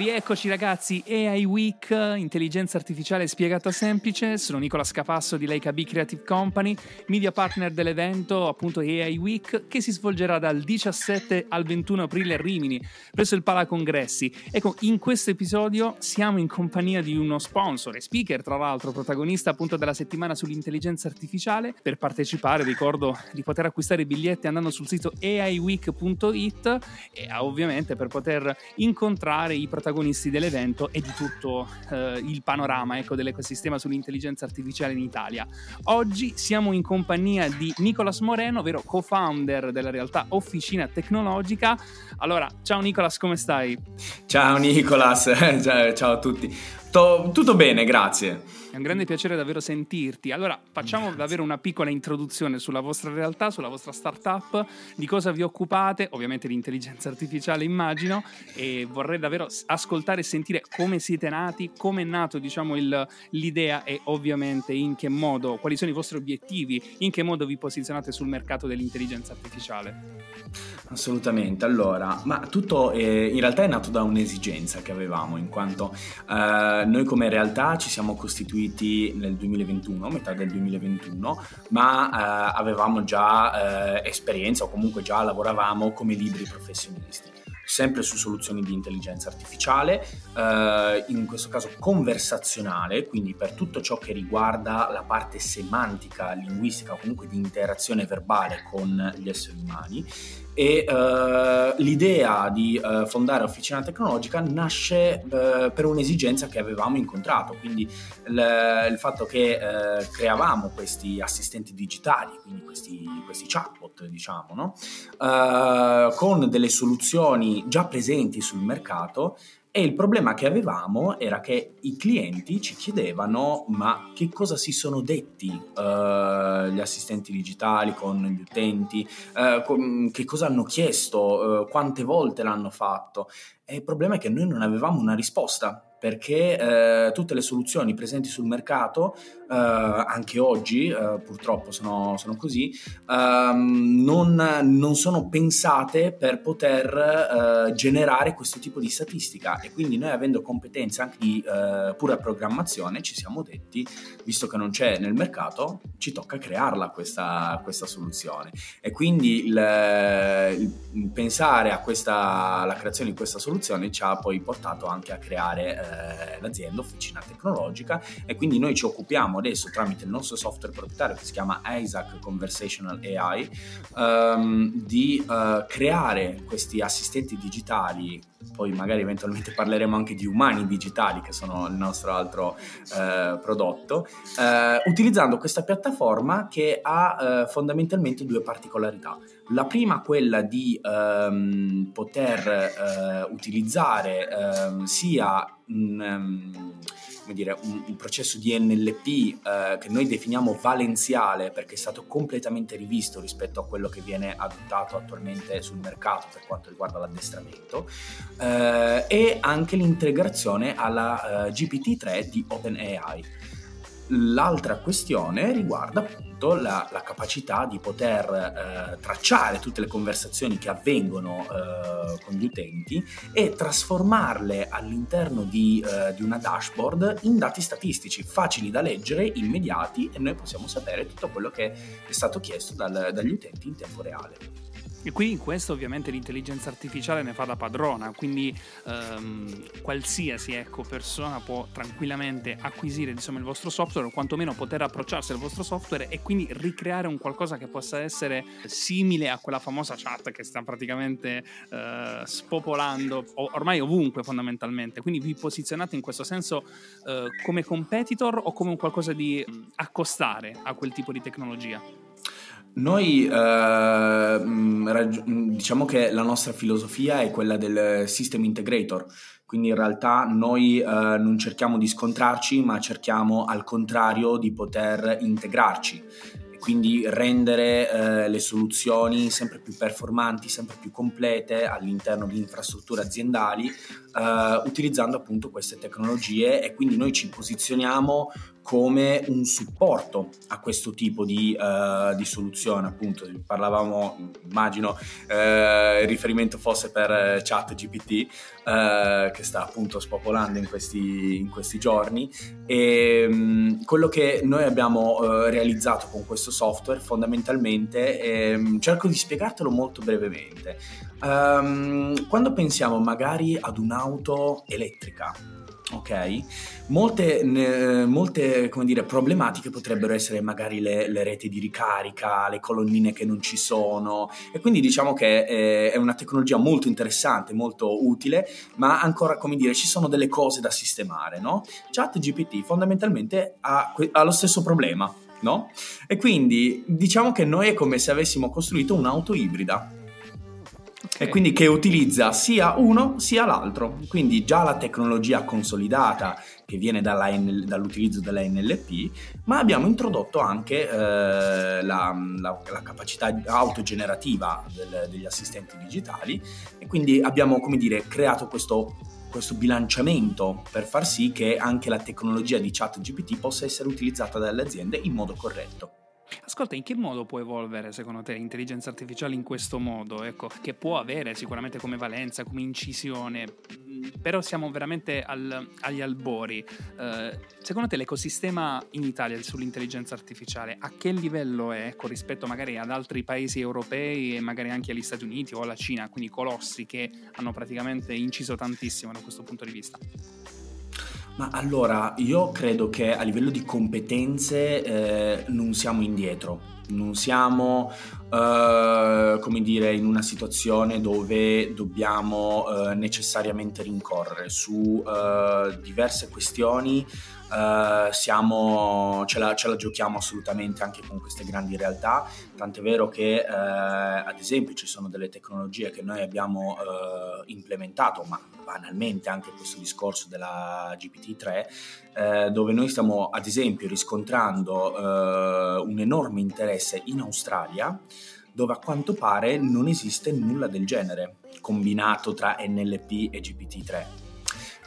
Rieccoci ragazzi, AI Week, intelligenza artificiale spiegata semplice, sono Nicola Scapasso di Leica B Creative Company, media partner dell'evento appunto AI Week che si svolgerà dal 17 al 21 aprile a Rimini, presso il Pala Congressi. Ecco, in questo episodio siamo in compagnia di uno sponsor e speaker, tra l'altro protagonista appunto della settimana sull'intelligenza artificiale. Per partecipare ricordo di poter acquistare i biglietti andando sul sito aiweek.it e ovviamente per poter incontrare i protagonisti protagonisti dell'evento e di tutto eh, il panorama ecco, dell'ecosistema sull'intelligenza artificiale in Italia. Oggi siamo in compagnia di Nicolas Moreno, ovvero co-founder della realtà Officina Tecnologica. Allora, ciao Nicolas, come stai? Ciao Nicolas, ciao a tutti. Tutto bene, grazie. È un grande piacere davvero sentirti. Allora, facciamo Grazie. davvero una piccola introduzione sulla vostra realtà, sulla vostra startup, di cosa vi occupate, ovviamente di intelligenza artificiale immagino, e vorrei davvero ascoltare e sentire come siete nati, come è nato diciamo, il, l'idea e ovviamente in che modo, quali sono i vostri obiettivi, in che modo vi posizionate sul mercato dell'intelligenza artificiale. Assolutamente, allora, ma tutto eh, in realtà è nato da un'esigenza che avevamo, in quanto eh, noi come realtà ci siamo costituiti nel 2021, metà del 2021, ma eh, avevamo già eh, esperienza o comunque già lavoravamo come libri professionisti sempre su soluzioni di intelligenza artificiale, eh, in questo caso conversazionale, quindi per tutto ciò che riguarda la parte semantica, linguistica, comunque di interazione verbale con gli esseri umani e uh, l'idea di uh, fondare Officina Tecnologica nasce uh, per un'esigenza che avevamo incontrato, quindi il, il fatto che creavamo questi assistenti digitali, quindi questi, questi chatbot, diciamo, no? con delle soluzioni già presenti sul mercato e il problema che avevamo era che i clienti ci chiedevano ma che cosa si sono detti uh, gli assistenti digitali con gli utenti, uh, con, che cosa hanno chiesto, uh, quante volte l'hanno fatto. E il problema è che noi non avevamo una risposta perché eh, tutte le soluzioni presenti sul mercato, eh, anche oggi eh, purtroppo sono, sono così, ehm, non, non, sono pensate per poter eh, generare questo tipo di statistica. E quindi noi avendo competenze anche di eh, pura programmazione ci siamo detti, visto che non c'è nel mercato, ci tocca crearla questa, questa soluzione. E quindi il, il pensare alla creazione di questa soluzione ci ha poi portato anche a creare eh, l'azienda, Officina Tecnologica, e quindi noi ci occupiamo adesso tramite il nostro software proprietario che si chiama Isaac Conversational AI ehm, di eh, creare questi assistenti digitali poi magari eventualmente parleremo anche di umani digitali che sono il nostro altro eh, prodotto, eh, utilizzando questa piattaforma che ha eh, fondamentalmente due particolarità. La prima quella di ehm, poter eh, utilizzare ehm, sia un, um, dire, un, un, processo di NLP eh, che noi definiamo valenziale perché è stato completamente rivisto rispetto a quello che viene adottato attualmente sul mercato per quanto riguarda l'addestramento eh, e anche l'integrazione alla eh, GPT-3 di OpenAI. L'altra questione riguarda appunto la, la capacità di poter eh, tracciare tutte le conversazioni che avvengono eh, con gli utenti e trasformarle all'interno di, eh, di, una dashboard in dati statistici facili da leggere, immediati e noi possiamo sapere tutto quello che è stato chiesto dal, dagli utenti in tempo reale. E qui in questo ovviamente l'intelligenza artificiale ne fa da padrona, quindi ehm, qualsiasi ecco, persona può tranquillamente acquisire diciamo, il vostro software o quantomeno poter approcciarsi al vostro software e quindi ricreare un qualcosa che possa essere simile a quella famosa chat che sta praticamente eh, spopolando ormai ovunque fondamentalmente. Quindi vi posizionate in questo senso eh, come competitor o come un qualcosa di accostare a quel tipo di tecnologia? Noi eh, diciamo che la nostra filosofia è quella del system integrator, quindi in realtà noi eh, non cerchiamo di scontrarci, ma cerchiamo al contrario di poter integrarci. Quindi rendere eh, le soluzioni sempre più performanti, sempre più complete all'interno di infrastrutture aziendali, eh, utilizzando appunto queste tecnologie. E quindi noi ci posizioniamo come un supporto a questo tipo di, uh, di soluzione. Appunto, parlavamo, immagino, uh, il riferimento fosse per uh, chat GPT, che sta appunto spopolando in questi, in questi giorni. E um, quello che noi abbiamo realizzato con questo software, fondamentalmente, um, cerco di spiegartelo molto brevemente. Um, quando pensiamo magari ad un'auto elettrica, ok? Molte, ne, molte dire, problematiche potrebbero essere magari le, le, reti di ricarica, le colonnine che non ci sono e quindi diciamo che è, è una tecnologia molto interessante, molto utile, ma ancora come dire ci sono delle cose da sistemare, no? Chat GPT fondamentalmente ha, ha lo stesso problema, no? E quindi diciamo che noi è come se avessimo costruito un'auto ibrida e quindi che utilizza sia uno sia l'altro. Quindi già la tecnologia consolidata che viene dall'utilizzo della NLP, ma abbiamo introdotto anche eh, la, la, la, capacità autogenerativa del, degli assistenti digitali e quindi abbiamo, come dire, creato questo questo bilanciamento per far sì che anche la tecnologia di chat GPT possa essere utilizzata dalle aziende in modo corretto. Ascolta, in che modo può evolvere secondo te l'intelligenza artificiale in questo modo? Ecco, che può avere sicuramente come valenza, come incisione, però siamo veramente al, agli albori. Eh, secondo te l'ecosistema in Italia sull'intelligenza artificiale a che livello è ecco, rispetto magari ad altri paesi europei e magari anche agli Stati Uniti o alla Cina, quindi colossi che hanno praticamente inciso tantissimo da questo punto di vista? Ma allora, io credo che a livello di competenze eh, non siamo indietro, non siamo, eh, come dire, in una situazione dove dobbiamo eh, necessariamente rincorrere su eh, diverse questioni. Uh, siamo, ce, la, ce, la, giochiamo assolutamente anche con queste grandi realtà, tant'è vero che uh, ad esempio ci sono delle tecnologie che noi abbiamo uh, implementato, ma banalmente anche questo discorso della GPT-3, dove noi stiamo ad esempio riscontrando un enorme interesse in Australia dove a quanto pare non esiste nulla del genere combinato tra NLP e GPT-3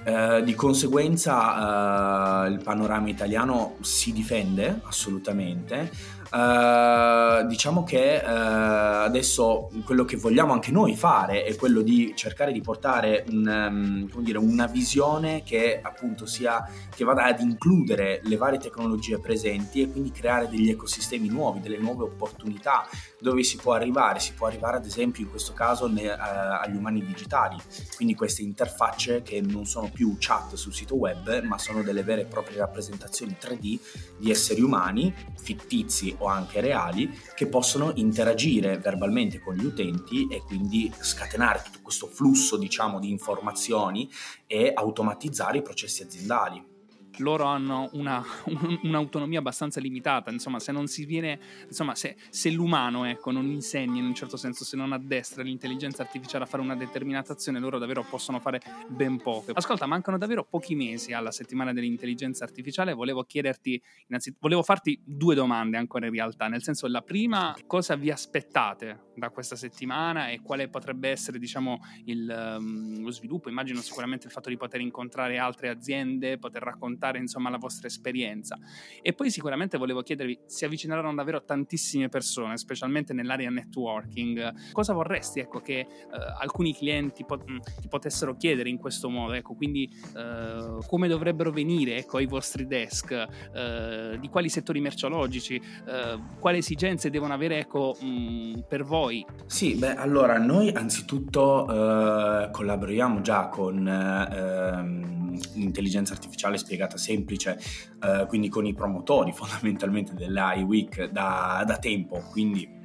eh, di conseguenza eh, il panorama italiano si difende assolutamente. Uh, diciamo che uh, adesso quello che vogliamo anche noi fare è quello di cercare di portare un, um, dire, una visione che appunto sia che vada ad includere le varie tecnologie presenti e quindi creare degli ecosistemi nuovi, delle nuove opportunità dove si può arrivare. Si può arrivare ad esempio in questo caso ne, uh, agli umani digitali, quindi queste interfacce che non sono più chat sul sito web, ma sono delle vere e proprie rappresentazioni 3D di esseri umani fittizi o anche reali che possono interagire verbalmente con gli utenti e quindi scatenare tutto questo flusso diciamo di informazioni e automatizzare i processi aziendali loro hanno una, un, un'autonomia abbastanza limitata, insomma, se non si viene, insomma, se, se, l'umano, ecco, non insegna in un certo senso, se non addestra l'intelligenza artificiale a fare una determinata azione, loro davvero possono fare ben poco. Ascolta, mancano davvero pochi mesi alla settimana dell'intelligenza artificiale, volevo chiederti, innanzitutto, volevo farti due domande ancora in realtà, nel senso, la prima, cosa vi aspettate da questa settimana e quale potrebbe essere, diciamo, il, um, lo sviluppo? Immagino sicuramente il fatto di poter incontrare altre aziende, poter raccontare raccontare insomma la vostra esperienza. E poi sicuramente volevo chiedervi, si avvicineranno davvero tantissime persone, specialmente nell'area networking, cosa vorresti ecco, che eh, alcuni clienti pot- mm, ti potessero chiedere in questo modo? Ecco, quindi eh, come dovrebbero venire ecco, ai vostri desk, eh, di quali settori merceologici, eh, quali esigenze devono avere ecco, mh, mm, per voi? Sì, beh, allora noi anzitutto eh, collaboriamo già con ehm, l'intelligenza artificiale spiegata diventata semplice, eh, quindi con i promotori fondamentalmente dell'IWeek da, da tempo, quindi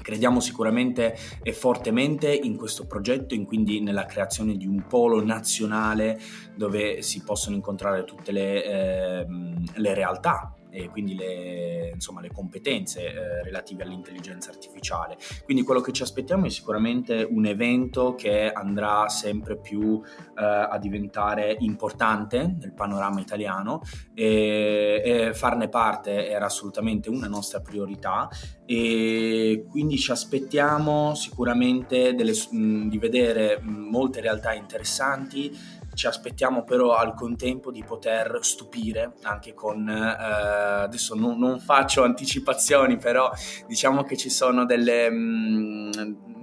crediamo sicuramente e fortemente in questo progetto e quindi nella creazione di un polo nazionale dove si possono incontrare tutte le, eh, le realtà e quindi le, insomma, le competenze eh, relative all'intelligenza artificiale. Quindi quello che ci aspettiamo è sicuramente un evento che andrà sempre più eh, a diventare importante nel panorama italiano e, e farne parte era assolutamente una nostra priorità e quindi ci aspettiamo sicuramente delle, mh, di vedere molte realtà interessanti ci aspettiamo però al contempo di poter stupire anche con, eh, adesso non, non, faccio anticipazioni, però diciamo che ci sono delle... Mh, mm,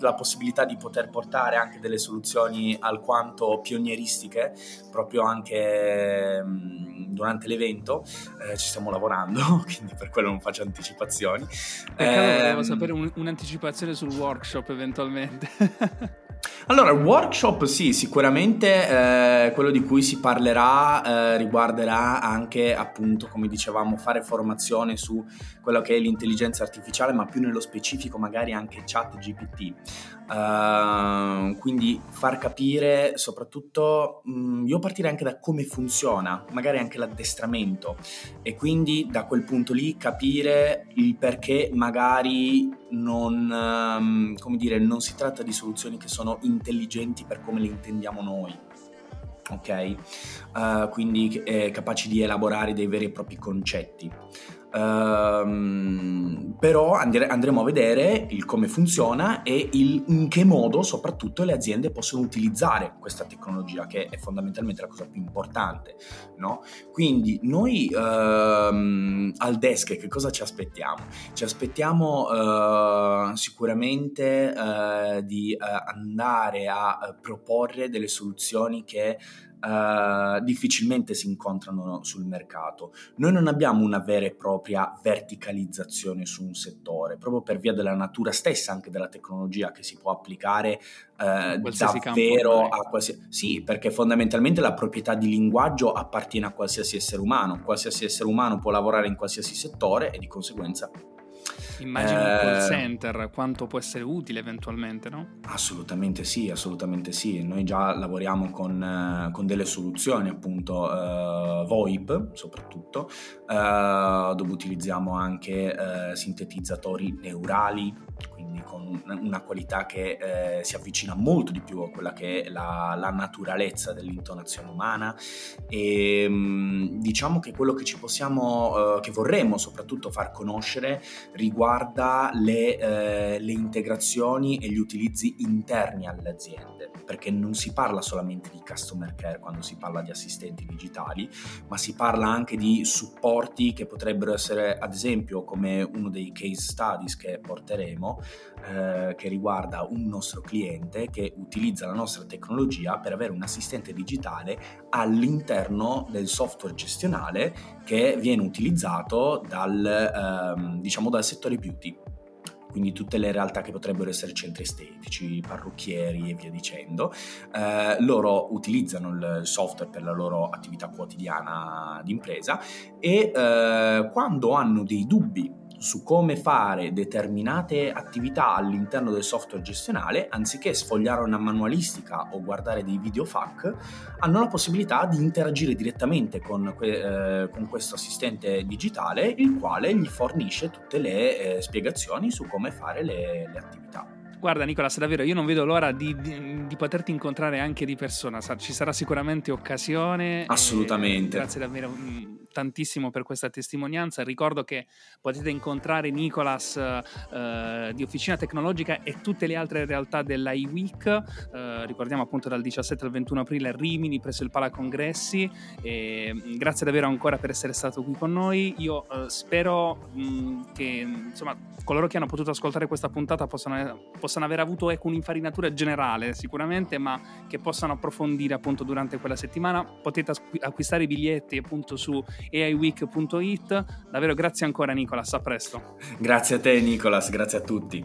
la possibilità di poter portare anche delle soluzioni alquanto pionieristiche proprio anche mm, durante l'evento eh, ci stiamo lavorando quindi per quello non faccio anticipazioni. Peccato eh, volevo sapere un, un'anticipazione sul workshop eventualmente Allora, il workshop sì, sicuramente eh, quello di cui si parlerà eh, riguarderà anche, appunto, come dicevamo, fare formazione su quello che è l'intelligenza artificiale, ma più nello specifico magari anche chat GPT. Uh, quindi far capire soprattutto, mh, mm, io partirei anche da come funziona, magari anche l'addestramento e quindi da quel punto lì capire il perché magari non, um, come dire, non si tratta di soluzioni che sono intelligenti per come le intendiamo noi. Ok? Uh, quindi eh, capaci di elaborare dei veri e propri concetti. Um, però andre- andremo a vedere il come funziona e il in che modo soprattutto le aziende possono utilizzare questa tecnologia che è fondamentalmente la cosa più importante no? quindi noi um, al desk che cosa ci aspettiamo? ci aspettiamo uh, sicuramente uh, di uh, andare a proporre delle soluzioni che uh, difficilmente si incontrano sul mercato. Noi non abbiamo una vera e propria verticalizzazione su un settore, proprio per via della natura stessa anche della tecnologia che si può applicare uh, davvero a qualsiasi... Sì, perché fondamentalmente la proprietà di linguaggio appartiene a qualsiasi essere umano, qualsiasi essere umano può lavorare in qualsiasi settore e di conseguenza Immagino eh, un call center, quanto può essere utile eventualmente, no? Assolutamente sì, assolutamente sì. Noi già lavoriamo con, eh, con delle soluzioni, appunto eh, VoIP soprattutto, eh, dove utilizziamo anche eh, sintetizzatori neurali, con una qualità che eh, si avvicina molto di più a quella che è la, la naturalezza dell'intonazione umana. E ehm, diciamo che quello che ci possiamo, eh, che vorremmo soprattutto far conoscere riguarda le, eh, le integrazioni e gli utilizzi interni alle aziende, perché non si parla solamente di customer care quando si parla di assistenti digitali, ma si parla anche di supporti che potrebbero essere, ad esempio, come uno dei case studies che porteremo, eh, che riguarda un nostro cliente che utilizza la nostra tecnologia per avere un assistente digitale all'interno del software gestionale che viene utilizzato dal, ehm, diciamo, dal settore beauty. Quindi tutte le realtà che potrebbero essere centri estetici, parrucchieri e via dicendo, eh, loro utilizzano il software per la loro attività quotidiana di impresa e eh, quando hanno dei dubbi su come fare determinate attività all'interno del software gestionale, anziché sfogliare una manualistica o guardare dei video FAQ, hanno la possibilità di interagire direttamente con, eh, con questo assistente digitale, il quale gli fornisce tutte le eh, spiegazioni su come fare le, le attività. Guarda Nicolas, davvero io non vedo l'ora di, di, di poterti incontrare anche di persona, ci sarà sicuramente occasione. Assolutamente. Grazie davvero mm, tantissimo per questa testimonianza. Ricordo che potete incontrare Nicolas eh, di Officina Tecnologica e tutte le altre realtà della iWeek. Eh, ricordiamo appunto dal 17 al 21 aprile a Rimini presso il Pala Congressi. E, mm, grazie davvero ancora per essere stato qui con noi. Io eh, spero mh, mm, che insomma coloro che hanno potuto ascoltare questa puntata possano, possano aver avuto ecco, un'infarinatura generale sicuramente, ma che possano approfondire appunto durante quella settimana. Potete acquistare i biglietti appunto su aiweek.it. Davvero grazie ancora Nicolas, a presto. Grazie a te Nicolas, grazie a tutti.